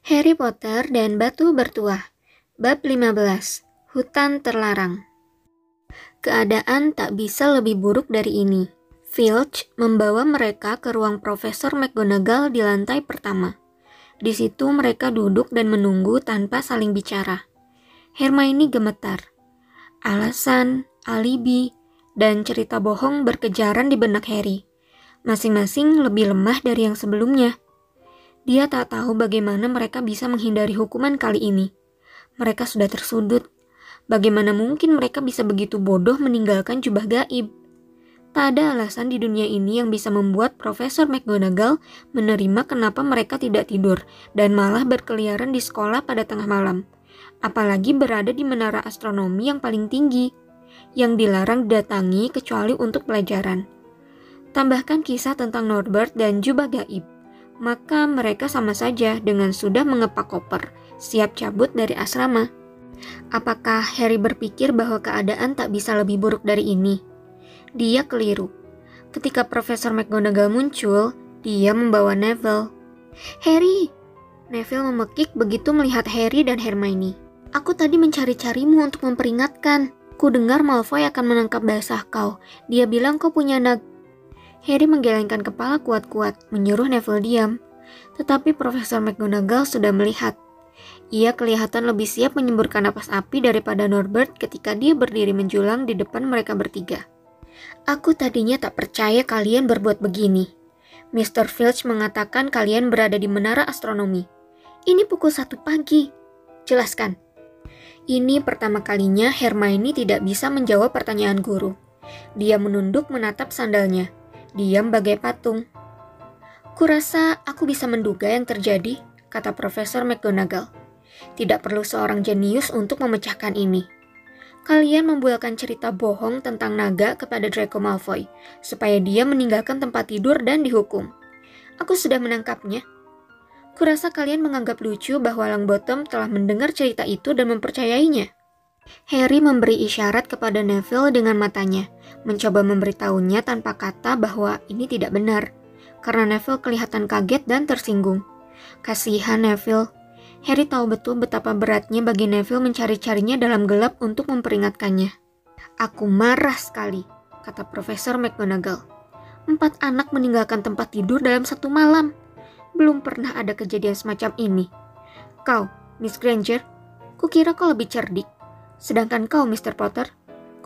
Harry Potter dan Batu Bertuah Bab 15 Hutan Terlarang Keadaan tak bisa lebih buruk dari ini. Filch membawa mereka ke ruang Profesor McGonagall di lantai pertama. Di situ mereka duduk dan menunggu tanpa saling bicara. Hermione gemetar. Alasan, alibi, dan cerita bohong berkejaran di benak Harry. Masing-masing lebih lemah dari yang sebelumnya. Dia tak tahu bagaimana mereka bisa menghindari hukuman kali ini. Mereka sudah tersudut. Bagaimana mungkin mereka bisa begitu bodoh meninggalkan jubah gaib? Tak ada alasan di dunia ini yang bisa membuat Profesor McGonagall menerima kenapa mereka tidak tidur dan malah berkeliaran di sekolah pada tengah malam. Apalagi berada di menara astronomi yang paling tinggi, yang dilarang didatangi kecuali untuk pelajaran. Tambahkan kisah tentang Norbert dan jubah gaib, maka mereka sama saja dengan sudah mengepak koper, siap cabut dari asrama. Apakah Harry berpikir bahwa keadaan tak bisa lebih buruk dari ini? Dia keliru. Ketika Profesor McGonagall muncul, dia membawa Neville. Harry! Neville memekik begitu melihat Harry dan Hermione. Aku tadi mencari-carimu untuk memperingatkan. Ku dengar Malfoy akan menangkap basah kau. Dia bilang kau punya nag... Harry menggelengkan kepala kuat-kuat, menyuruh Neville diam. Tetapi Profesor McGonagall sudah melihat. Ia kelihatan lebih siap menyemburkan napas api daripada Norbert ketika dia berdiri menjulang di depan mereka bertiga. Aku tadinya tak percaya kalian berbuat begini. Mr. Filch mengatakan kalian berada di menara astronomi. Ini pukul satu pagi. Jelaskan. Ini pertama kalinya Hermione tidak bisa menjawab pertanyaan guru. Dia menunduk menatap sandalnya. Diam bagai patung. Kurasa aku bisa menduga yang terjadi, kata Profesor McGonagall. Tidak perlu seorang jenius untuk memecahkan ini kalian membualkan cerita bohong tentang naga kepada Draco Malfoy, supaya dia meninggalkan tempat tidur dan dihukum. Aku sudah menangkapnya. Kurasa kalian menganggap lucu bahwa Longbottom telah mendengar cerita itu dan mempercayainya. Harry memberi isyarat kepada Neville dengan matanya, mencoba memberitahunya tanpa kata bahwa ini tidak benar, karena Neville kelihatan kaget dan tersinggung. Kasihan Neville, Harry tahu betul betapa beratnya bagi Neville mencari-carinya dalam gelap untuk memperingatkannya. Aku marah sekali, kata Profesor McGonagall. Empat anak meninggalkan tempat tidur dalam satu malam. Belum pernah ada kejadian semacam ini. Kau, Miss Granger, kukira kau lebih cerdik. Sedangkan kau, Mr. Potter,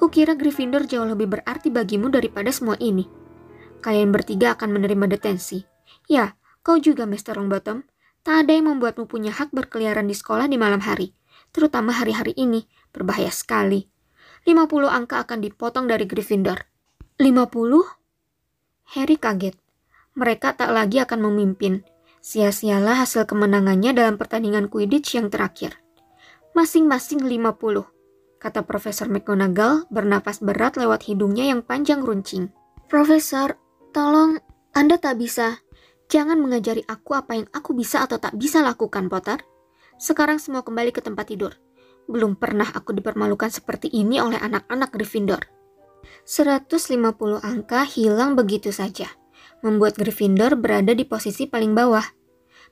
kukira Gryffindor jauh lebih berarti bagimu daripada semua ini. Kalian bertiga akan menerima detensi. Ya, kau juga, Mr. Longbottom Tak ada yang membuatmu punya hak berkeliaran di sekolah di malam hari, terutama hari-hari ini, berbahaya sekali. 50 angka akan dipotong dari Gryffindor. 50? Harry kaget. Mereka tak lagi akan memimpin. Sia-sialah hasil kemenangannya dalam pertandingan Quidditch yang terakhir. Masing-masing 50, kata Profesor McGonagall bernapas berat lewat hidungnya yang panjang runcing. Profesor, tolong, Anda tak bisa. Jangan mengajari aku apa yang aku bisa atau tak bisa lakukan, Potter. Sekarang semua kembali ke tempat tidur. Belum pernah aku dipermalukan seperti ini oleh anak-anak Gryffindor. 150 angka hilang begitu saja, membuat Gryffindor berada di posisi paling bawah.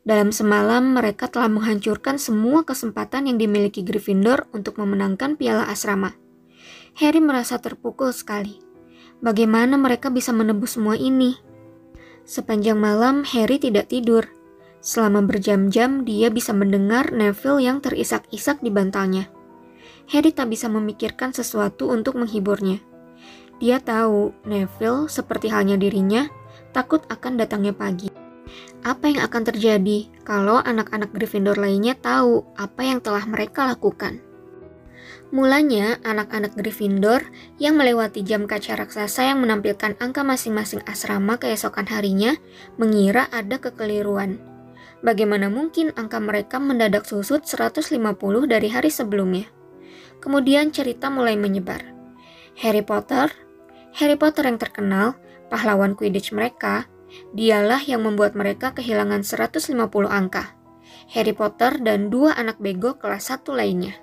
Dalam semalam, mereka telah menghancurkan semua kesempatan yang dimiliki Gryffindor untuk memenangkan piala asrama. Harry merasa terpukul sekali. Bagaimana mereka bisa menebus semua ini? Sepanjang malam, Harry tidak tidur. Selama berjam-jam, dia bisa mendengar Neville yang terisak-isak di bantalnya. Harry tak bisa memikirkan sesuatu untuk menghiburnya. Dia tahu Neville, seperti halnya dirinya, takut akan datangnya pagi. Apa yang akan terjadi kalau anak-anak Gryffindor lainnya tahu apa yang telah mereka lakukan? Mulanya, anak-anak Gryffindor yang melewati jam kaca raksasa yang menampilkan angka masing-masing asrama keesokan harinya mengira ada kekeliruan. Bagaimana mungkin angka mereka mendadak susut 150 dari hari sebelumnya? Kemudian cerita mulai menyebar. Harry Potter, Harry Potter yang terkenal, pahlawan Quidditch mereka, dialah yang membuat mereka kehilangan 150 angka. Harry Potter dan dua anak bego kelas 1 lainnya.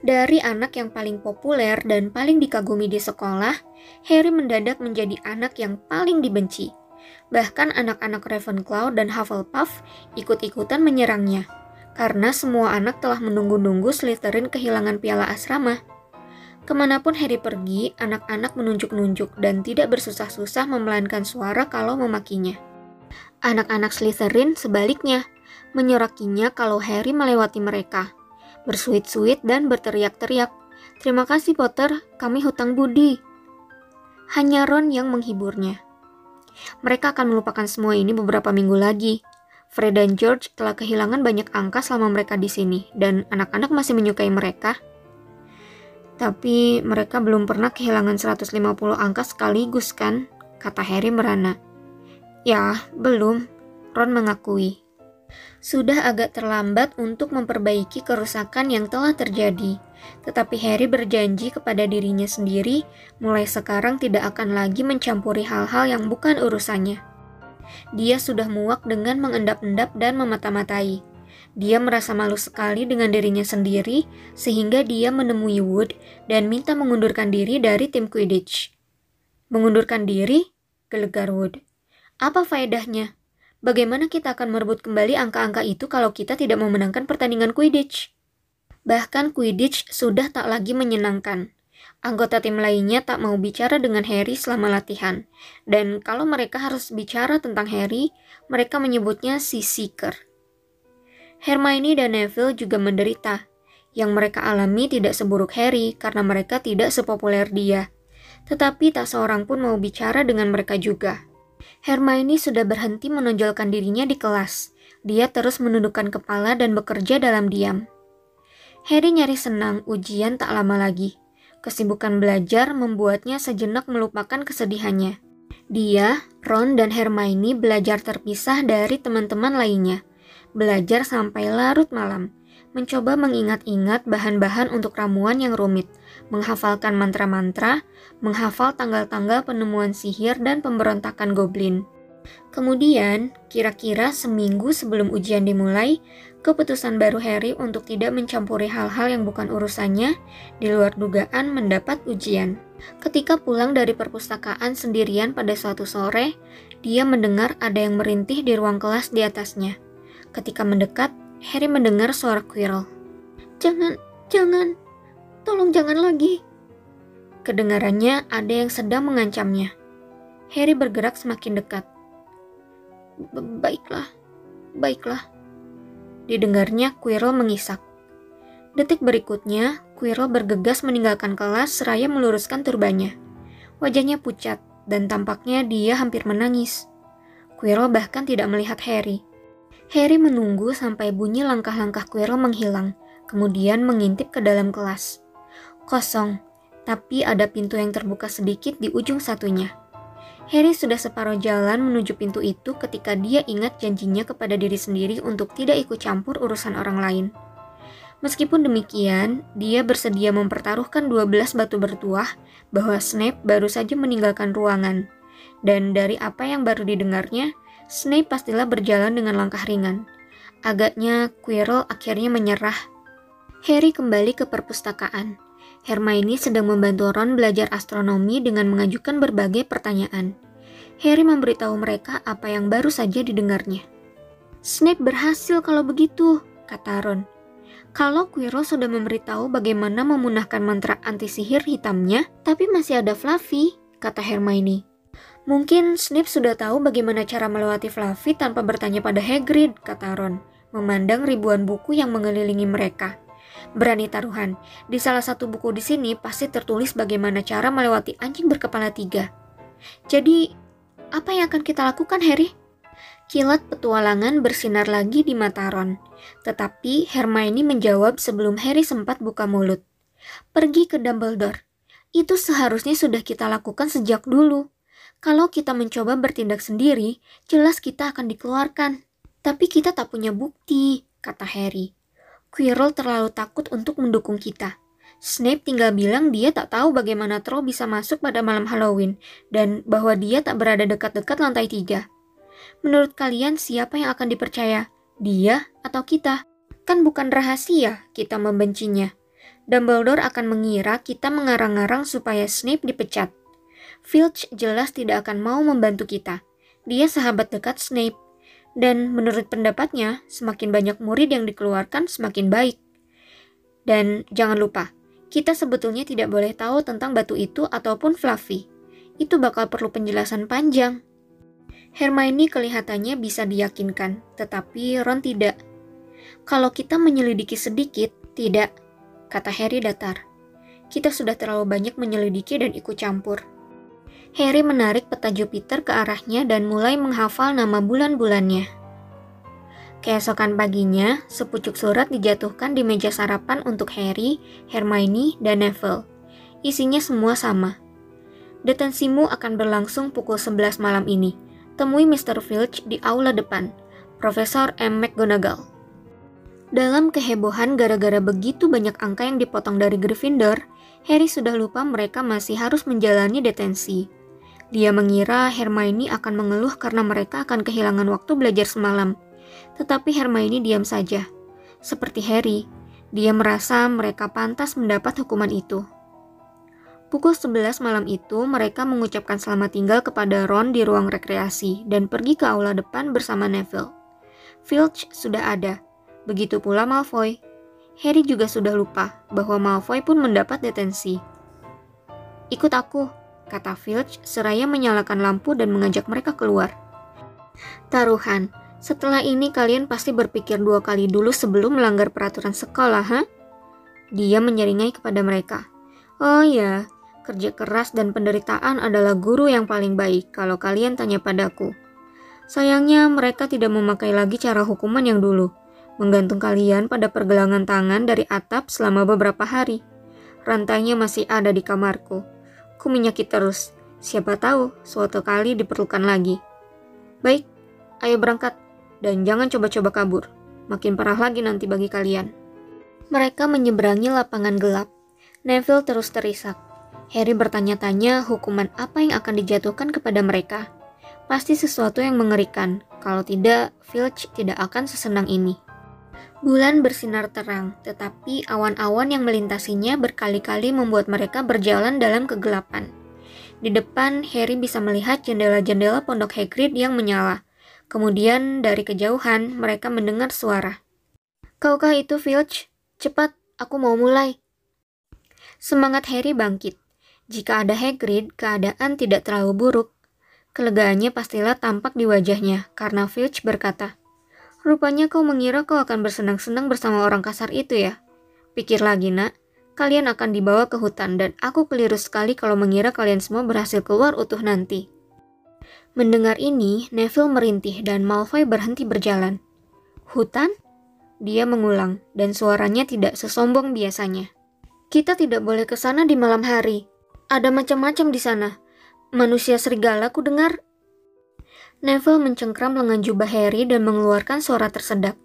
Dari anak yang paling populer dan paling dikagumi di sekolah, Harry mendadak menjadi anak yang paling dibenci. Bahkan anak-anak Ravenclaw dan Hufflepuff ikut-ikutan menyerangnya. karena semua anak telah menunggu-nunggu Slytherin kehilangan piala asrama. Ke mana pun Harry pergi, anak-anak menunjuk-nunjuk dan tidak bersusah-susah memelankan suara kalau memakinya. Anak-anak Slytherin sebaliknya, menyorakinya kalau Harry melewati mereka, bersuit-suit dan berteriak-teriak, Terima kasih Potter, kami hutang budi. Hanya Ron yang menghiburnya. Mereka akan melupakan semua ini beberapa minggu lagi. Fred dan George telah kehilangan banyak angka selama mereka di sini, dan anak-anak masih menyukai mereka. Tapi mereka belum pernah kehilangan 150 angka sekaligus kan? Kata Harry merana. Ya, belum. Ron mengakui. Sudah agak terlambat untuk memperbaiki kerusakan yang telah terjadi. Tetapi Harry berjanji kepada dirinya sendiri, mulai sekarang tidak akan lagi mencampuri hal-hal yang bukan urusannya. Dia sudah muak dengan mengendap-endap dan memata-matai. Dia merasa malu sekali dengan dirinya sendiri, sehingga dia menemui Wood dan minta mengundurkan diri dari tim Quidditch. Mengundurkan diri? Gelegar Wood. Apa faedahnya? Bagaimana kita akan merebut kembali angka-angka itu kalau kita tidak memenangkan pertandingan Quidditch? Bahkan Quidditch sudah tak lagi menyenangkan. Anggota tim lainnya tak mau bicara dengan Harry selama latihan. Dan kalau mereka harus bicara tentang Harry, mereka menyebutnya si Seeker. Hermione dan Neville juga menderita. Yang mereka alami tidak seburuk Harry karena mereka tidak sepopuler dia. Tetapi tak seorang pun mau bicara dengan mereka juga. Hermione sudah berhenti menonjolkan dirinya di kelas. Dia terus menundukkan kepala dan bekerja dalam diam. Harry nyari senang ujian tak lama lagi. Kesibukan belajar membuatnya sejenak melupakan kesedihannya. Dia, Ron, dan Hermione belajar terpisah dari teman-teman lainnya. Belajar sampai larut malam, mencoba mengingat-ingat bahan-bahan untuk ramuan yang rumit, menghafalkan mantra-mantra, menghafal tanggal-tanggal penemuan sihir dan pemberontakan goblin. Kemudian, kira-kira seminggu sebelum ujian dimulai, keputusan baru Harry untuk tidak mencampuri hal-hal yang bukan urusannya di luar dugaan mendapat ujian. Ketika pulang dari perpustakaan sendirian pada suatu sore, dia mendengar ada yang merintih di ruang kelas di atasnya. Ketika mendekat, Harry mendengar suara Quirrell. Jangan, jangan, tolong jangan lagi. Kedengarannya ada yang sedang mengancamnya. Harry bergerak semakin dekat. Baiklah, baiklah. Didengarnya Quirrell mengisak. Detik berikutnya, Quirrell bergegas meninggalkan kelas seraya meluruskan turbannya. Wajahnya pucat dan tampaknya dia hampir menangis. Quirrell bahkan tidak melihat Harry. Harry menunggu sampai bunyi langkah-langkah Quirrell menghilang, kemudian mengintip ke dalam kelas. Kosong, tapi ada pintu yang terbuka sedikit di ujung satunya. Harry sudah separuh jalan menuju pintu itu ketika dia ingat janjinya kepada diri sendiri untuk tidak ikut campur urusan orang lain. Meskipun demikian, dia bersedia mempertaruhkan 12 batu bertuah bahwa Snape baru saja meninggalkan ruangan. Dan dari apa yang baru didengarnya, Snape pastilah berjalan dengan langkah ringan. Agaknya Quirrell akhirnya menyerah. Harry kembali ke perpustakaan. Hermione sedang membantu Ron belajar astronomi dengan mengajukan berbagai pertanyaan. Harry memberitahu mereka apa yang baru saja didengarnya. Snape berhasil kalau begitu, kata Ron. Kalau Quirrell sudah memberitahu bagaimana memunahkan mantra anti sihir hitamnya, tapi masih ada Fluffy, kata Hermione. Mungkin Snape sudah tahu bagaimana cara melewati Fluffy tanpa bertanya pada Hagrid, kata Ron, memandang ribuan buku yang mengelilingi mereka. Berani taruhan, di salah satu buku di sini pasti tertulis bagaimana cara melewati anjing berkepala tiga. Jadi, apa yang akan kita lakukan, Harry? Kilat petualangan bersinar lagi di mata Ron. Tetapi Hermione menjawab sebelum Harry sempat buka mulut. Pergi ke Dumbledore. Itu seharusnya sudah kita lakukan sejak dulu. Kalau kita mencoba bertindak sendiri, jelas kita akan dikeluarkan. Tapi kita tak punya bukti, kata Harry. Quirrell terlalu takut untuk mendukung kita. Snape tinggal bilang dia tak tahu bagaimana Troll bisa masuk pada malam Halloween dan bahwa dia tak berada dekat-dekat lantai tiga. Menurut kalian siapa yang akan dipercaya? Dia atau kita? Kan bukan rahasia kita membencinya. Dumbledore akan mengira kita mengarang-arang supaya Snape dipecat. Filch jelas tidak akan mau membantu kita. Dia sahabat dekat Snape. Dan menurut pendapatnya, semakin banyak murid yang dikeluarkan, semakin baik. Dan jangan lupa, kita sebetulnya tidak boleh tahu tentang batu itu ataupun Fluffy. Itu bakal perlu penjelasan panjang. Hermione kelihatannya bisa diyakinkan, tetapi Ron tidak. Kalau kita menyelidiki sedikit, tidak, kata Harry datar. Kita sudah terlalu banyak menyelidiki dan ikut campur. Harry menarik peta Jupiter ke arahnya dan mulai menghafal nama bulan-bulannya. Keesokan paginya, sepucuk surat dijatuhkan di meja sarapan untuk Harry, Hermione, dan Neville. Isinya semua sama. Detensimu akan berlangsung pukul 11 malam ini. Temui Mr. Filch di aula depan. Profesor M. McGonagall. Dalam kehebohan gara-gara begitu banyak angka yang dipotong dari Gryffindor, Harry sudah lupa mereka masih harus menjalani detensi. Dia mengira Hermione akan mengeluh karena mereka akan kehilangan waktu belajar semalam. Tetapi Hermione diam saja. Seperti Harry, dia merasa mereka pantas mendapat hukuman itu. Pukul 11 malam itu, mereka mengucapkan selamat tinggal kepada Ron di ruang rekreasi dan pergi ke aula depan bersama Neville. Filch sudah ada, begitu pula Malfoy. Harry juga sudah lupa bahwa Malfoy pun mendapat detensi. Ikut aku, kata Filch seraya menyalakan lampu dan mengajak mereka keluar. Taruhan, setelah ini kalian pasti berpikir dua kali dulu sebelum melanggar peraturan sekolah, ha? Dia menyeringai kepada mereka. Oh ya, kerja keras dan penderitaan adalah guru yang paling baik kalau kalian tanya padaku. Sayangnya mereka tidak memakai lagi cara hukuman yang dulu, menggantung kalian pada pergelangan tangan dari atap selama beberapa hari. Rantainya masih ada di kamarku. Ku menyakit terus. Siapa tahu suatu kali diperlukan lagi. Baik, ayo berangkat. Dan jangan coba-coba kabur. Makin parah lagi nanti bagi kalian. Mereka menyeberangi lapangan gelap. Neville terus terisak. Harry bertanya-tanya hukuman apa yang akan dijatuhkan kepada mereka. Pasti sesuatu yang mengerikan. Kalau tidak, Filch tidak akan sesenang ini. Bulan bersinar terang, tetapi awan-awan yang melintasinya berkali-kali membuat mereka berjalan dalam kegelapan. Di depan, Harry bisa melihat jendela-jendela pondok Hagrid yang menyala. Kemudian, dari kejauhan, mereka mendengar suara. Kaukah itu, Filch? Cepat, aku mau mulai. Semangat Harry bangkit. Jika ada Hagrid, keadaan tidak terlalu buruk. Kelegaannya pastilah tampak di wajahnya, karena Filch berkata, Rupanya kau mengira kau akan bersenang-senang bersama orang kasar itu ya? Pikir lagi nak, kalian akan dibawa ke hutan dan aku keliru sekali kalau mengira kalian semua berhasil keluar utuh nanti. Mendengar ini, Neville merintih dan Malfoy berhenti berjalan. Hutan? Dia mengulang, dan suaranya tidak sesombong biasanya. Kita tidak boleh ke sana di malam hari. Ada macam-macam di sana. Manusia serigala ku dengar Neville mencengkram lengan jubah Harry dan mengeluarkan suara tersedak.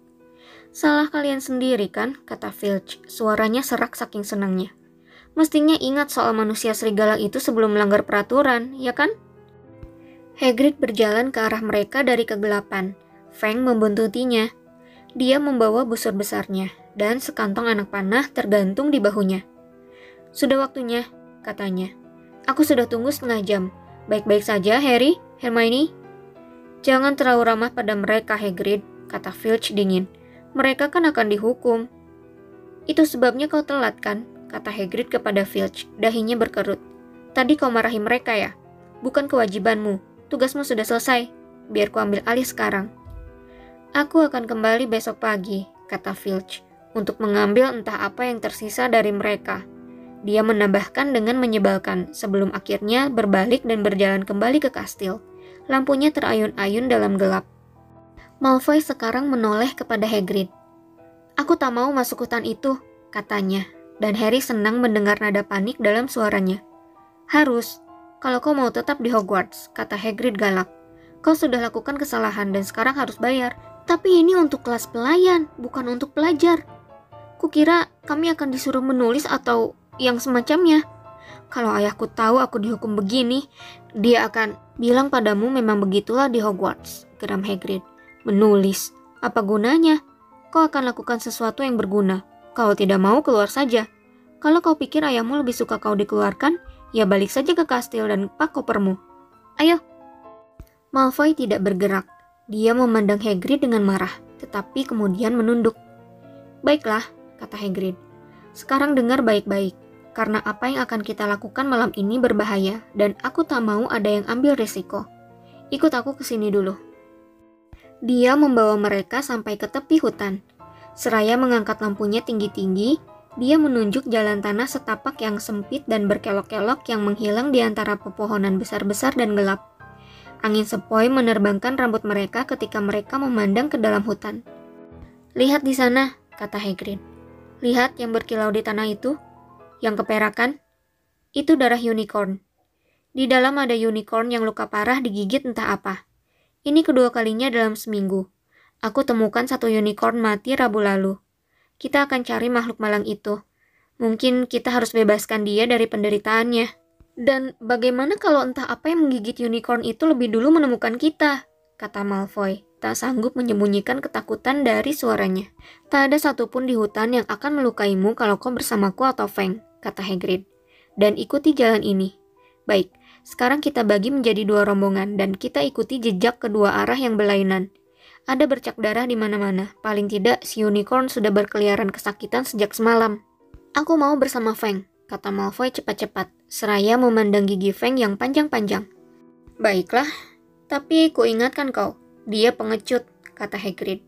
Salah kalian sendiri kan, kata Filch. Suaranya serak saking senangnya. Mestinya ingat soal manusia serigala itu sebelum melanggar peraturan, ya kan? Hagrid berjalan ke arah mereka dari kegelapan. Fang membuntutinya. Dia membawa busur besarnya, dan sekantong anak panah tergantung di bahunya. Sudah waktunya, katanya. Aku sudah tunggu setengah jam. Baik-baik saja, Harry, Hermione, Jangan terlalu ramah pada mereka, Hagrid, kata Filch dingin. Mereka kan akan dihukum. Itu sebabnya kau telat kan, kata Hagrid kepada Filch, dahinya berkerut. Tadi kau marahi mereka ya? Bukan kewajibanmu, tugasmu sudah selesai. Biar ku ambil alih sekarang. Aku akan kembali besok pagi, kata Filch, untuk mengambil entah apa yang tersisa dari mereka. Dia menambahkan dengan menyebalkan sebelum akhirnya berbalik dan berjalan kembali ke kastil. Lampunya terayun-ayun dalam gelap. Malfoy sekarang menoleh kepada Hagrid. Aku tak mau masuk hutan itu, katanya, dan Harry senang mendengar nada panik dalam suaranya. Harus, kalau kau mau tetap di Hogwarts, kata Hagrid galak. Kau sudah lakukan kesalahan dan sekarang harus bayar. Tapi ini untuk kelas pelayan, bukan untuk pelajar. Kukira kami akan disuruh menulis atau yang semacamnya. Kalau ayahku tahu aku dihukum begini, dia akan bilang padamu memang begitulah di Hogwarts, geram Hagrid. Menulis, apa gunanya? Kau akan lakukan sesuatu yang berguna. Kalau tidak mau, keluar saja. Kalau kau pikir ayahmu lebih suka kau dikeluarkan, ya balik saja ke kastil dan pak kopermu. Ayo. Malfoy tidak bergerak. Dia memandang Hagrid dengan marah, tetapi kemudian menunduk. Baiklah, kata Hagrid. Sekarang dengar baik-baik, karena apa yang akan kita lakukan malam ini berbahaya, dan aku tak mau ada yang ambil risiko. Ikut aku ke sini dulu. Dia membawa mereka sampai ke tepi hutan. Seraya mengangkat lampunya tinggi-tinggi, dia menunjuk jalan tanah setapak yang sempit dan berkelok-kelok yang menghilang di antara pepohonan besar-besar dan gelap. Angin sepoi menerbangkan rambut mereka ketika mereka memandang ke dalam hutan. Lihat di sana, kata Hagrid. Lihat yang berkilau di tanah itu, yang keperakan. Itu darah unicorn. Di dalam ada unicorn yang luka parah digigit entah apa. Ini kedua kalinya dalam seminggu. Aku temukan satu unicorn mati Rabu lalu. Kita akan cari makhluk malang itu. Mungkin kita harus bebaskan dia dari penderitaannya. Dan bagaimana kalau entah apa yang menggigit unicorn itu lebih dulu menemukan kita? Kata Malfoy, tak sanggup menyembunyikan ketakutan dari suaranya. Tak ada satupun di hutan yang akan melukaimu kalau kau bersamaku atau Feng, kata Hagrid. Dan ikuti jalan ini. Baik, sekarang kita bagi menjadi dua rombongan dan kita ikuti jejak kedua arah yang berlainan. Ada bercak darah di mana-mana. Paling tidak, si unicorn sudah berkeliaran kesakitan sejak semalam. Aku mau bersama Feng, kata Malfoy cepat-cepat, seraya memandang gigi Feng yang panjang-panjang. Baiklah, tapi ku ingatkan kau, dia pengecut, kata Hagrid.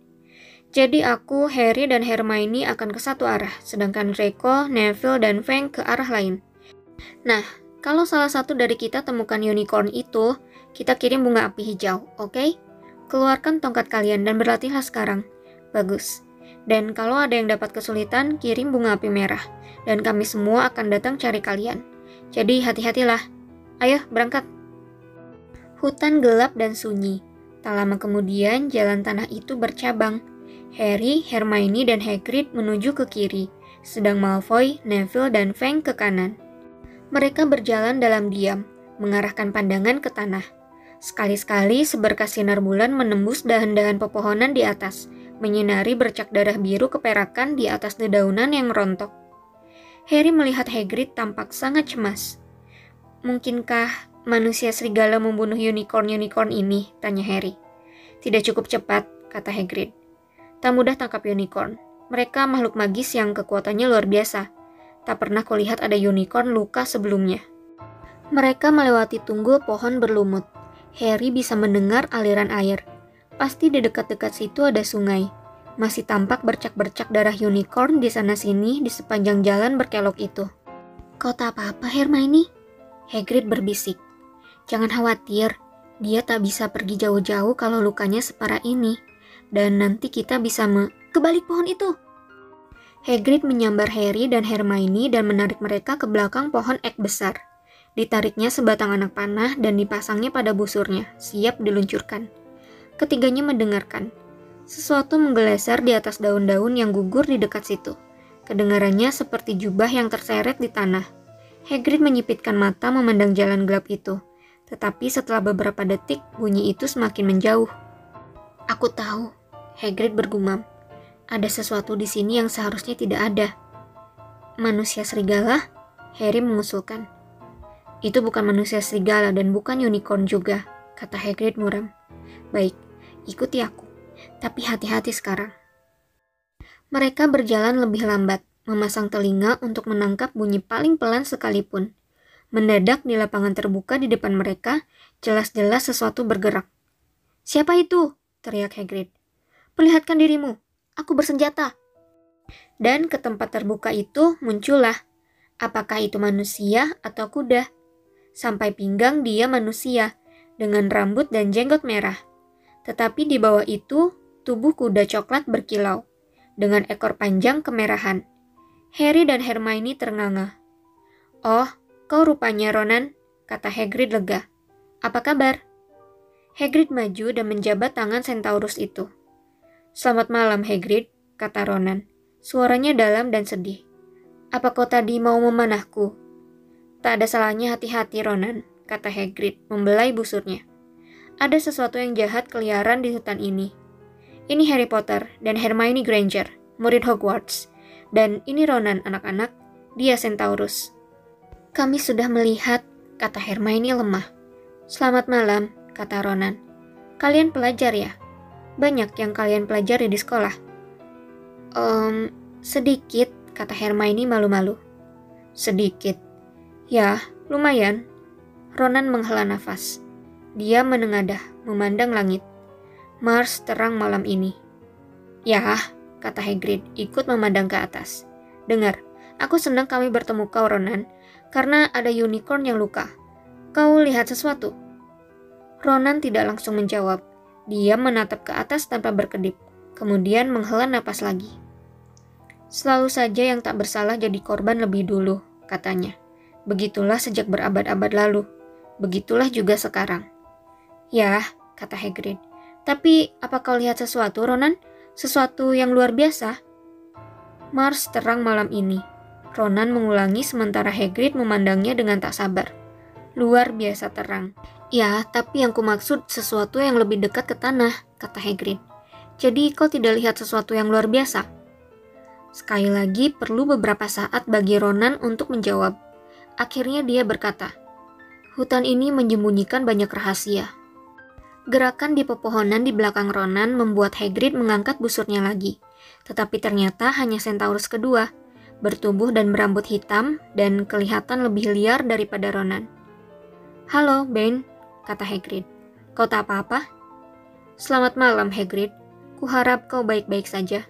Jadi aku, Harry, dan Hermione akan ke satu arah, sedangkan Draco, Neville, dan Feng ke arah lain. Nah, kalau salah satu dari kita temukan unicorn itu, kita kirim bunga api hijau, oke? Okay? Keluarkan tongkat kalian dan berlatihlah sekarang. Bagus. Dan kalau ada yang dapat kesulitan, kirim bunga api merah. Dan kami semua akan datang cari kalian. Jadi hati-hatilah. Ayo, berangkat. Hutan gelap dan sunyi. Tak lama kemudian, jalan tanah itu bercabang. Harry, Hermione, dan Hagrid menuju ke kiri, sedang Malfoy, Neville, dan Fang ke kanan. Mereka berjalan dalam diam, mengarahkan pandangan ke tanah. Sekali-sekali seberkas sinar bulan menembus dahan-dahan pepohonan di atas, menyinari bercak darah biru keperakan di atas dedaunan yang rontok. Harry melihat Hagrid tampak sangat cemas. Mungkinkah manusia serigala membunuh unicorn-unicorn ini? Tanya Harry. Tidak cukup cepat, kata Hagrid. Tak mudah tangkap unicorn. Mereka makhluk magis yang kekuatannya luar biasa. Tak pernah kulihat ada unicorn luka sebelumnya. Mereka melewati tunggul pohon berlumut. Harry bisa mendengar aliran air. Pasti di dekat-dekat situ ada sungai. Masih tampak bercak-bercak darah unicorn di sana-sini di sepanjang jalan berkelok itu. Kau tak apa-apa, Hermione? Hagrid berbisik. Jangan khawatir, dia tak bisa pergi jauh-jauh kalau lukanya separah ini. Dan nanti kita bisa me... Kebalik pohon itu! Hagrid menyambar Harry dan Hermione dan menarik mereka ke belakang pohon ek besar. Ditariknya sebatang anak panah dan dipasangnya pada busurnya, siap diluncurkan. Ketiganya mendengarkan. Sesuatu menggeleser di atas daun-daun yang gugur di dekat situ. Kedengarannya seperti jubah yang terseret di tanah. Hagrid menyipitkan mata memandang jalan gelap itu. Tetapi setelah beberapa detik, bunyi itu semakin menjauh. Aku tahu, Hagrid bergumam. Ada sesuatu di sini yang seharusnya tidak ada. Manusia serigala? Harry mengusulkan. Itu bukan manusia serigala dan bukan unicorn juga, kata Hagrid muram. Baik, ikuti aku. Tapi hati-hati sekarang. Mereka berjalan lebih lambat, memasang telinga untuk menangkap bunyi paling pelan sekalipun. Mendadak di lapangan terbuka di depan mereka, jelas-jelas sesuatu bergerak. Siapa itu? teriak Hagrid. Perlihatkan dirimu, aku bersenjata. Dan ke tempat terbuka itu muncullah. Apakah itu manusia atau kuda? Sampai pinggang dia manusia, dengan rambut dan jenggot merah. Tetapi di bawah itu, tubuh kuda coklat berkilau, dengan ekor panjang kemerahan. Harry dan Hermione ternganga. Oh, kau rupanya Ronan, kata Hagrid lega. Apa kabar? Hagrid maju dan menjabat tangan Centaurus itu. Selamat malam, Hagrid, kata Ronan. Suaranya dalam dan sedih. Apa kau tadi mau memanahku? Tak ada salahnya hati-hati, Ronan, kata Hagrid, membelai busurnya. Ada sesuatu yang jahat keliaran di hutan ini. Ini Harry Potter dan Hermione Granger, murid Hogwarts. Dan ini Ronan, anak-anak, dia Centaurus. Kami sudah melihat, kata Hermione lemah. Selamat malam, kata Ronan. Kalian pelajar ya? banyak yang kalian pelajari di sekolah? Um, sedikit, kata Hermione malu-malu. Sedikit. Ya, lumayan. Ronan menghela nafas. Dia menengadah, memandang langit. Mars terang malam ini. Ya, kata Hagrid, ikut memandang ke atas. Dengar, aku senang kami bertemu kau, Ronan, karena ada unicorn yang luka. Kau lihat sesuatu? Ronan tidak langsung menjawab. Dia menatap ke atas tanpa berkedip, kemudian menghela napas lagi. Selalu saja yang tak bersalah jadi korban lebih dulu, katanya. Begitulah sejak berabad-abad lalu. Begitulah juga sekarang. Ya, kata Hagrid. Tapi, apa kau lihat sesuatu, Ronan? Sesuatu yang luar biasa? Mars terang malam ini. Ronan mengulangi sementara Hagrid memandangnya dengan tak sabar. Luar biasa terang. Ya, tapi yang kumaksud sesuatu yang lebih dekat ke tanah, kata Hagrid. Jadi kau tidak lihat sesuatu yang luar biasa? Sekali lagi perlu beberapa saat bagi Ronan untuk menjawab. Akhirnya dia berkata, Hutan ini menyembunyikan banyak rahasia. Gerakan di pepohonan di belakang Ronan membuat Hagrid mengangkat busurnya lagi. Tetapi ternyata hanya Centaurus kedua, bertubuh dan berambut hitam dan kelihatan lebih liar daripada Ronan. Halo, Ben, kata Hagrid. Kau tak apa-apa? Selamat malam, Hagrid. Kuharap kau baik-baik saja.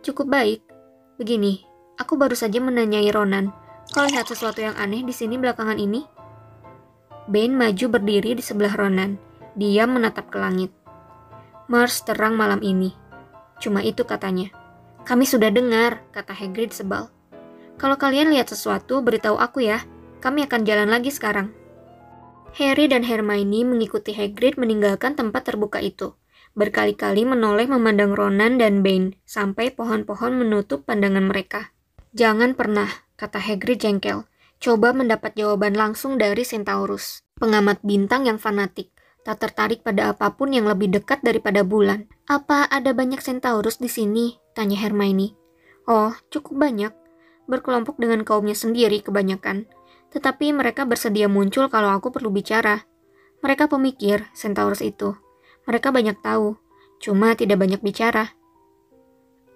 Cukup baik. Begini, aku baru saja menanyai Ronan. Kau lihat sesuatu yang aneh di sini belakangan ini? Ben maju berdiri di sebelah Ronan. Dia menatap ke langit. Mars terang malam ini. Cuma itu katanya. Kami sudah dengar, kata Hagrid sebal. Kalau kalian lihat sesuatu, beritahu aku ya. Kami akan jalan lagi sekarang. Harry dan Hermione mengikuti Hagrid meninggalkan tempat terbuka itu. Berkali-kali menoleh memandang Ronan dan Bane sampai pohon-pohon menutup pandangan mereka. Jangan pernah, kata Hagrid jengkel, coba mendapat jawaban langsung dari Centaurus, pengamat bintang yang fanatik, tak tertarik pada apa pun yang lebih dekat daripada bulan. Apa ada banyak Centaurus di sini? Tanya Hermione. Oh, cukup banyak. Berkelompok dengan kaumnya sendiri kebanyakan tetapi mereka bersedia muncul kalau aku perlu bicara. Mereka pemikir, Centaurus itu. Mereka banyak tahu, cuma tidak banyak bicara.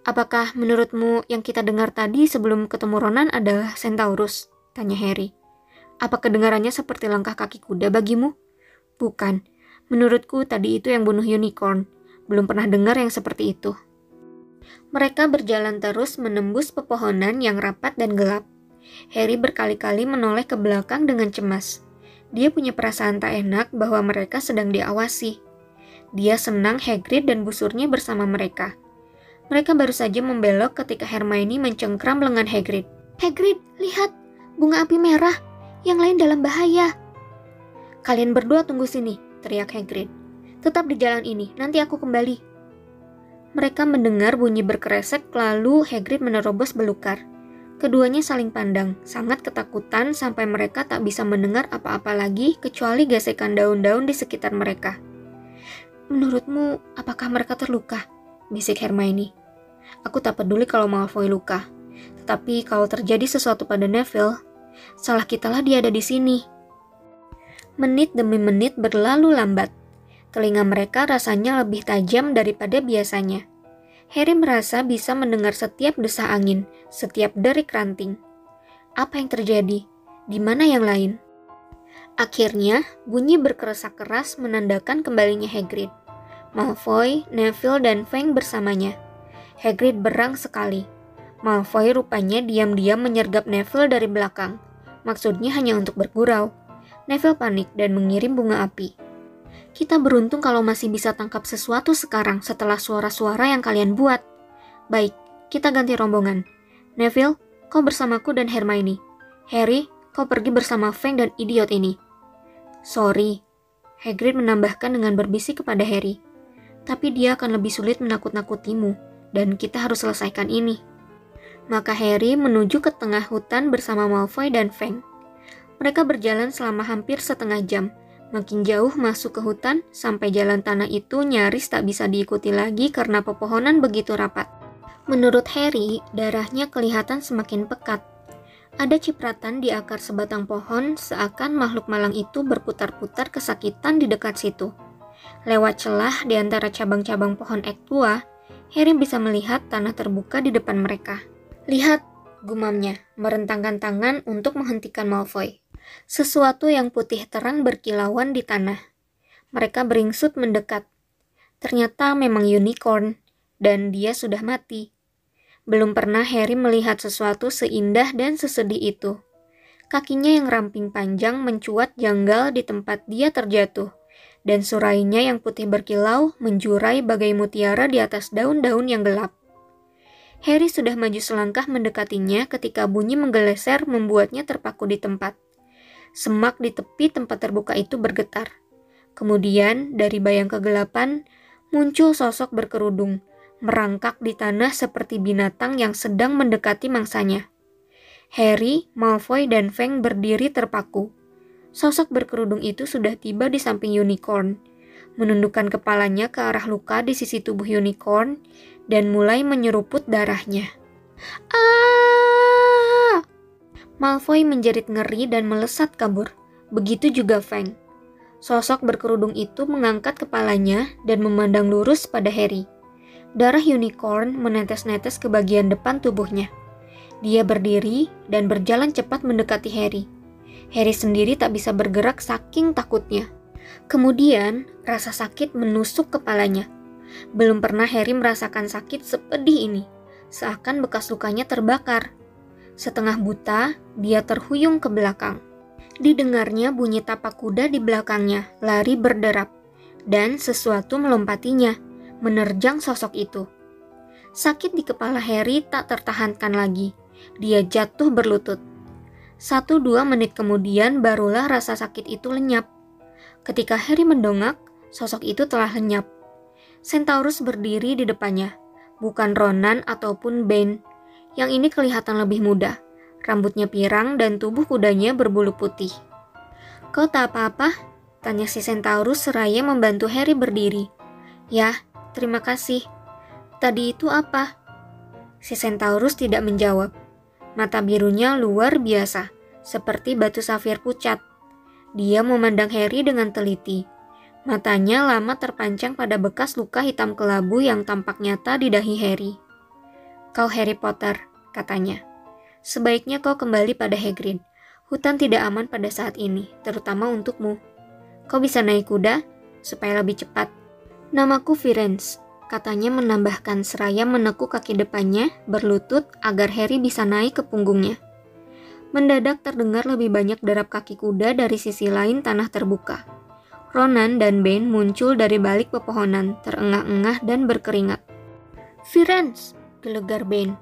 Apakah menurutmu yang kita dengar tadi sebelum ketemu Ronan adalah Centaurus? Tanya Harry. Apa kedengarannya seperti langkah kaki kuda bagimu? Bukan. Menurutku tadi itu yang bunuh unicorn. Belum pernah dengar yang seperti itu. Mereka berjalan terus menembus pepohonan yang rapat dan gelap. Harry berkali-kali menoleh ke belakang dengan cemas. Dia punya perasaan tak enak bahwa mereka sedang diawasi. Dia senang Hagrid dan busurnya bersama mereka. Mereka baru saja membelok ketika Hermione mencengkram lengan Hagrid. Hagrid, lihat! Bunga api merah! Yang lain dalam bahaya! Kalian berdua tunggu sini, teriak Hagrid. Tetap di jalan ini, nanti aku kembali. Mereka mendengar bunyi berkeresek lalu Hagrid menerobos belukar. Keduanya saling pandang, sangat ketakutan sampai mereka tak bisa mendengar apa-apa lagi kecuali gesekan daun-daun di sekitar mereka. Menurutmu, apakah mereka terluka? Bisik Hermione. Aku tak peduli kalau Malfoy luka. Tetapi kalau terjadi sesuatu pada Neville, salah kitalah dia ada di sini. Menit demi menit berlalu lambat. Telinga mereka rasanya lebih tajam daripada biasanya. Harry merasa bisa mendengar setiap desah angin, setiap derik ranting. Apa yang terjadi? Di mana yang lain? Akhirnya, bunyi berkeresak keras menandakan kembalinya Hagrid. Malfoy, Neville, dan Fang bersamanya. Hagrid berang sekali. Malfoy rupanya diam-diam menyergap Neville dari belakang. Maksudnya hanya untuk bergurau. Neville panik dan mengirim bunga api. Kita beruntung kalau masih bisa tangkap sesuatu sekarang setelah suara-suara yang kalian buat. Baik, kita ganti rombongan. Neville, kau bersamaku dan Hermione. Harry, kau pergi bersama Fang dan idiot ini. Sorry, Hagrid menambahkan dengan berbisik kepada Harry. Tapi dia akan lebih sulit menakut-nakutimu, dan kita harus selesaikan ini. Maka Harry menuju ke tengah hutan bersama Malfoy dan Fang. Mereka berjalan selama hampir setengah jam, Makin jauh masuk ke hutan, sampai jalan tanah itu nyaris tak bisa diikuti lagi karena pepohonan begitu rapat. Menurut Harry, darahnya kelihatan semakin pekat. Ada cipratan di akar sebatang pohon, seakan makhluk malang itu berputar-putar kesakitan di dekat situ. Lewat celah di antara cabang-cabang pohon ek tua, Harry bisa melihat tanah terbuka di depan mereka. Lihat, gumamnya, merentangkan tangan untuk menghentikan Malfoy. Sesuatu yang putih terang berkilauan di tanah. Mereka beringsut mendekat. Ternyata memang unicorn, dan dia sudah mati. Belum pernah Harry melihat sesuatu seindah dan sesedih itu. Kakinya yang ramping panjang mencuat janggal di tempat dia terjatuh dan surainya yang putih berkilau menjurai bagai mutiara di atas daun-daun yang gelap. Harry sudah maju selangkah mendekatinya ketika bunyi menggeleser membuatnya terpaku di tempat. Semak di tepi tempat terbuka itu bergetar. Kemudian, dari bayang kegelapan, muncul sosok berkerudung, merangkak di tanah seperti binatang yang sedang mendekati mangsanya. Harry, Malfoy, dan Feng berdiri terpaku Sosok berkerudung itu sudah tiba di samping unicorn, menundukkan kepalanya ke arah luka di sisi tubuh unicorn, dan mulai menyeruput darahnya. Ah! Malfoy menjerit ngeri dan melesat kabur. Begitu juga Feng. Sosok berkerudung itu mengangkat kepalanya dan memandang lurus pada Harry. Darah unicorn menetes-netes ke bagian depan tubuhnya. Dia berdiri dan berjalan cepat mendekati Harry. Harry sendiri tak bisa bergerak saking takutnya. Kemudian, rasa sakit menusuk kepalanya. Belum pernah Harry merasakan sakit sepedih ini, seakan bekas lukanya terbakar. Setengah buta, dia terhuyung ke belakang. Didengarnya bunyi tapak kuda di belakangnya, lari berderap, dan sesuatu melompatinya, menerjang sosok itu. Sakit di kepala Harry tak tertahankan lagi. Dia jatuh berlutut. Satu dua menit kemudian barulah rasa sakit itu lenyap. Ketika Harry mendongak, sosok itu telah lenyap. Centaurus berdiri di depannya, bukan Ronan ataupun Ben. Yang ini kelihatan lebih muda. Rambutnya pirang dan tubuh kudanya berbulu putih. Kau tak apa-apa? Tanya si Centaurus seraya membantu Harry berdiri. Ya, terima kasih. Tadi itu apa? Si Centaurus tidak menjawab. Mata birunya luar biasa, seperti batu safir pucat. Dia memandang Harry dengan teliti. Matanya lama terpancang pada bekas luka hitam kelabu yang tampak nyata di dahi Harry. Kau Harry Potter, katanya. Sebaiknya kau kembali pada Hagrid. Hutan tidak aman pada saat ini, terutama untukmu. Kau bisa naik kuda supaya lebih cepat. Namaku Firenze, Katanya menambahkan seraya menekuk kaki depannya berlutut agar Harry bisa naik ke punggungnya. Mendadak terdengar lebih banyak derap kaki kuda dari sisi lain tanah terbuka. Ronan dan Ben muncul dari balik pepohonan, terengah-engah dan berkeringat. Firenze, gelegar Ben.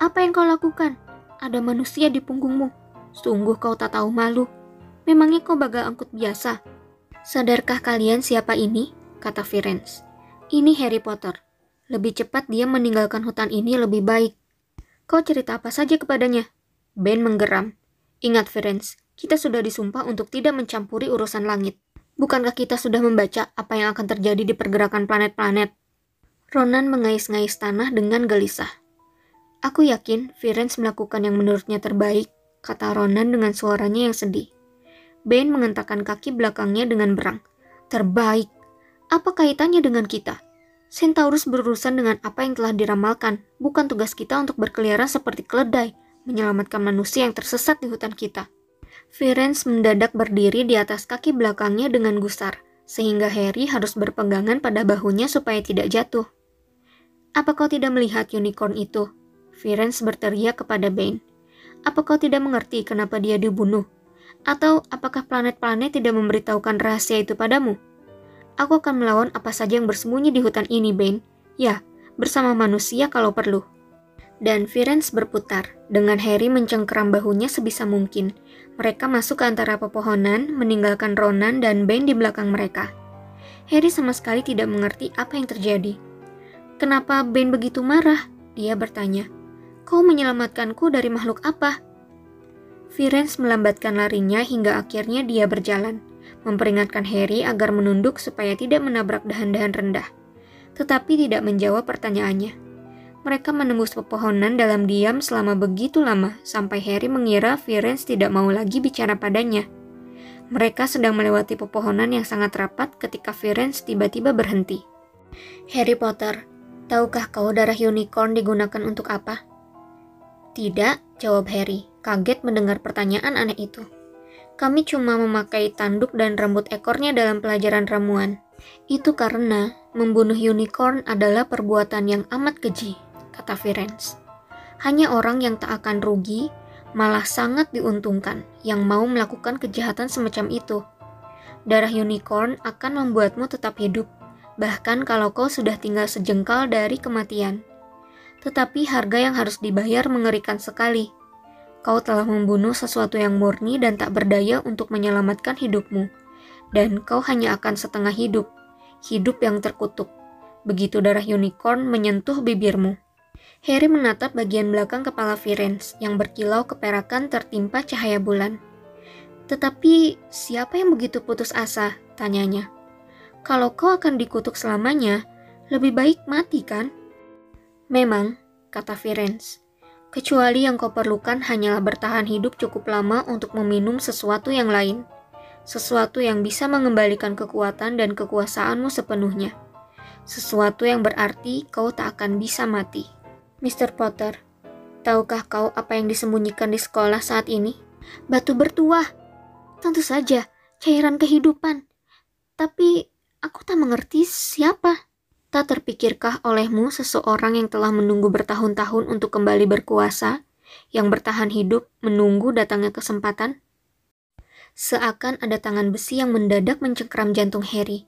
Apa yang kau lakukan? Ada manusia di punggungmu. Sungguh kau tak tahu malu. Memangnya kau bagal angkut biasa? Sadarkah kalian siapa ini? Kata Firenze. Ini Harry Potter. Lebih cepat dia meninggalkan hutan ini lebih baik. Kau cerita apa saja kepadanya? Ben menggeram. Ingat, Ferenc, kita sudah disumpah untuk tidak mencampuri urusan langit. Bukankah kita sudah membaca apa yang akan terjadi di pergerakan planet-planet? Ronan mengais-ngais tanah dengan gelisah. Aku yakin Firenze melakukan yang menurutnya terbaik, kata Ronan dengan suaranya yang sedih. Ben mengentakkan kaki belakangnya dengan berang. Terbaik. Apa kaitannya dengan kita? Centaurus berurusan dengan apa yang telah diramalkan, bukan tugas kita untuk berkeliaran seperti keledai, menyelamatkan manusia yang tersesat di hutan kita. Firenze mendadak berdiri di atas kaki belakangnya dengan gusar, sehingga Harry harus berpegangan pada bahunya supaya tidak jatuh. Apa kau tidak melihat unicorn itu? Firenze berteriak kepada Bane. Apa kau tidak mengerti kenapa dia dibunuh? Atau apakah planet-planet tidak memberitahukan rahasia itu padamu? Aku akan melawan apa saja yang bersembunyi di hutan ini, Bane. Ya, bersama manusia kalau perlu. Dan Firenze berputar, dengan Harry mencengkeram bahunya sebisa mungkin. Mereka masuk ke antara pepohonan, meninggalkan Ronan dan Bane di belakang mereka. Harry sama sekali tidak mengerti apa yang terjadi. Kenapa Bane begitu marah? Dia bertanya. Kau menyelamatkanku dari makhluk apa? Firenze melambatkan larinya hingga akhirnya dia berjalan memperingatkan Harry agar menunduk supaya tidak menabrak dahan-dahan rendah, tetapi tidak menjawab pertanyaannya. Mereka menembus pepohonan dalam diam selama begitu lama sampai Harry mengira Firenze tidak mau lagi bicara padanya. Mereka sedang melewati pepohonan yang sangat rapat ketika Firenze tiba-tiba berhenti. Harry Potter, tahukah kau darah unicorn digunakan untuk apa? Tidak, jawab Harry, kaget mendengar pertanyaan aneh itu. Kami cuma memakai tanduk dan rambut ekornya dalam pelajaran ramuan. Itu karena membunuh unicorn adalah perbuatan yang amat keji, kata Firenze. Hanya orang yang tak akan rugi, malah sangat diuntungkan yang mau melakukan kejahatan semacam itu. Darah unicorn akan membuatmu tetap hidup, bahkan kalau kau sudah tinggal sejengkal dari kematian. Tetapi harga yang harus dibayar mengerikan sekali. Kau telah membunuh sesuatu yang murni dan tak berdaya untuk menyelamatkan hidupmu, dan kau hanya akan setengah hidup, hidup yang terkutuk. Begitu darah unicorn menyentuh bibirmu. Harry menatap bagian belakang kepala Firenze yang berkilau keperakan tertimpa cahaya bulan. Tetapi siapa yang begitu putus asa? Tanyanya. Kalau kau akan dikutuk selamanya, lebih baik mati kan? Memang, kata Firenze. Kecuali yang kau perlukan hanyalah bertahan hidup cukup lama untuk meminum sesuatu yang lain. Sesuatu yang bisa mengembalikan kekuatan dan kekuasaanmu sepenuhnya. Sesuatu yang berarti kau tak akan bisa mati. Mr. Potter, tahukah kau apa yang disembunyikan di sekolah saat ini? Batu bertuah. Tentu saja, cairan kehidupan. Tapi aku tak mengerti siapa. Tak terpikirkah olehmu seseorang yang telah menunggu bertahun-tahun untuk kembali berkuasa, yang bertahan hidup menunggu datangnya kesempatan? Seakan ada tangan besi yang mendadak mencengkram jantung Harry.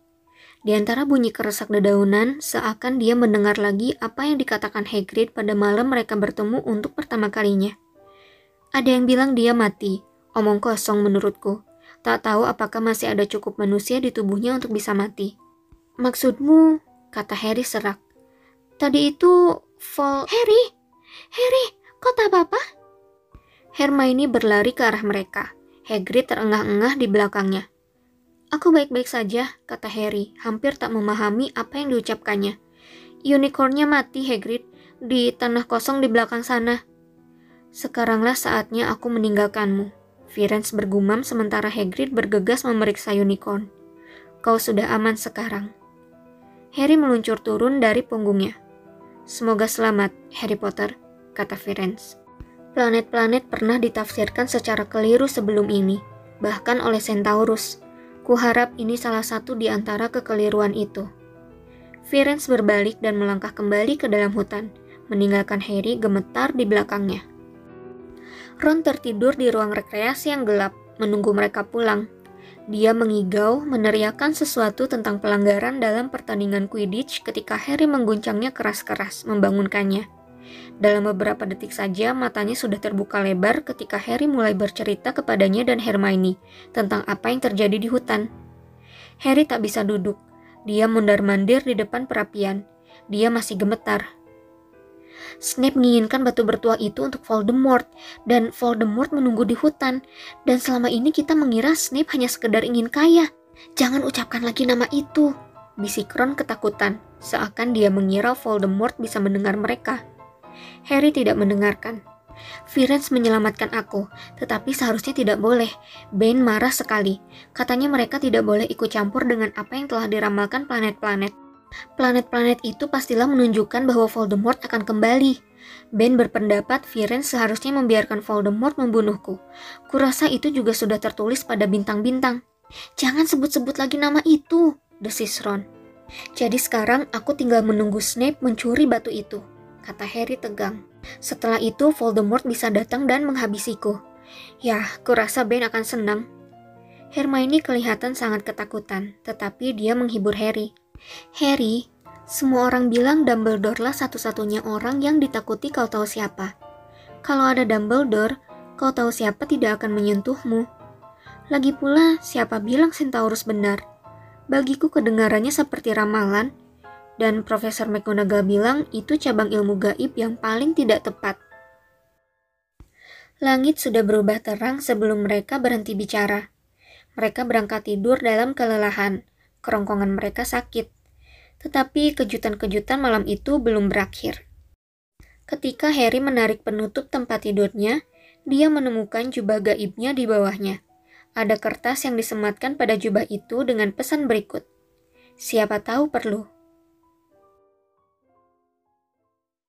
Di antara bunyi keresak dedaunan, seakan dia mendengar lagi apa yang dikatakan Hagrid pada malam mereka bertemu untuk pertama kalinya. Ada yang bilang dia mati, omong kosong menurutku. Tak tahu apakah masih ada cukup manusia di tubuhnya untuk bisa mati. Maksudmu, kata Harry serak. Tadi itu Vol... Harry! Harry, kau tak apa-apa? Hermione berlari ke arah mereka. Hagrid terengah-engah di belakangnya. Aku baik-baik saja, kata Harry, hampir tak memahami apa yang diucapkannya. Unicornnya mati, Hagrid, di tanah kosong di belakang sana. Sekaranglah saatnya aku meninggalkanmu. Firenze bergumam sementara Hagrid bergegas memeriksa unicorn. Kau sudah aman sekarang. Harry meluncur turun dari punggungnya. Semoga selamat, Harry Potter, kata Firenze. Planet-planet pernah ditafsirkan secara keliru sebelum ini, bahkan oleh Centaurus. Kuharap ini salah satu di antara kekeliruan itu. Firenze berbalik dan melangkah kembali ke dalam hutan, meninggalkan Harry gemetar di belakangnya. Ron tertidur di ruang rekreasi yang gelap, menunggu mereka pulang. Dia mengigau, meneriakan sesuatu tentang pelanggaran dalam pertandingan Quidditch ketika Harry mengguncangnya keras-keras, membangunkannya. Dalam beberapa detik saja matanya sudah terbuka lebar ketika Harry mulai bercerita kepadanya dan Hermione tentang apa yang terjadi di hutan. Harry tak bisa duduk. Dia mundar-mandir di depan perapian. Dia masih gemetar. Snape menginginkan batu bertuah itu untuk Voldemort, dan Voldemort menunggu di hutan. Dan selama ini kita mengira Snape hanya sekedar ingin kaya. Jangan ucapkan lagi nama itu, bisik Ron ketakutan, seakan dia mengira Voldemort bisa mendengar mereka. Harry tidak mendengarkan. Firenze menyelamatkan aku, tetapi seharusnya tidak boleh. Ben marah sekali. Katanya mereka tidak boleh ikut campur dengan apa yang telah diramalkan planet-planet. Planet-planet itu pastilah menunjukkan bahwa Voldemort akan kembali. Ben berpendapat Firenze seharusnya membiarkan Voldemort membunuhku. Kurasa itu juga sudah tertulis pada bintang-bintang. Jangan sebut-sebut lagi nama itu, desis Ron. Jadi sekarang aku tinggal menunggu Snape mencuri batu itu kata Harry tegang. Setelah itu Voldemort bisa datang dan menghabisiku. Ya, kurasa Ben akan senang. Hermione kelihatan sangat ketakutan, tetapi dia menghibur Harry. Harry, semua orang bilang Dumbledore lah satu-satunya orang yang ditakuti kau tahu siapa. Kalau ada Dumbledore, kau tahu siapa tidak akan menyentuhmu. Lagi pula, siapa bilang Centaurus benar? Bagiku kedengarannya seperti ramalan, dan Profesor McGonagall bilang itu cabang ilmu gaib yang paling tidak tepat. Langit sudah berubah terang sebelum mereka berhenti bicara. Mereka berangkat tidur dalam kelelahan, kerongkongan mereka sakit. Tetapi kejutan-kejutan malam itu belum berakhir. Ketika Harry menarik penutup tempat tidurnya, dia menemukan jubah gaibnya di bawahnya. Ada kertas yang disematkan pada jubah itu dengan pesan berikut. Siapa tahu perlu.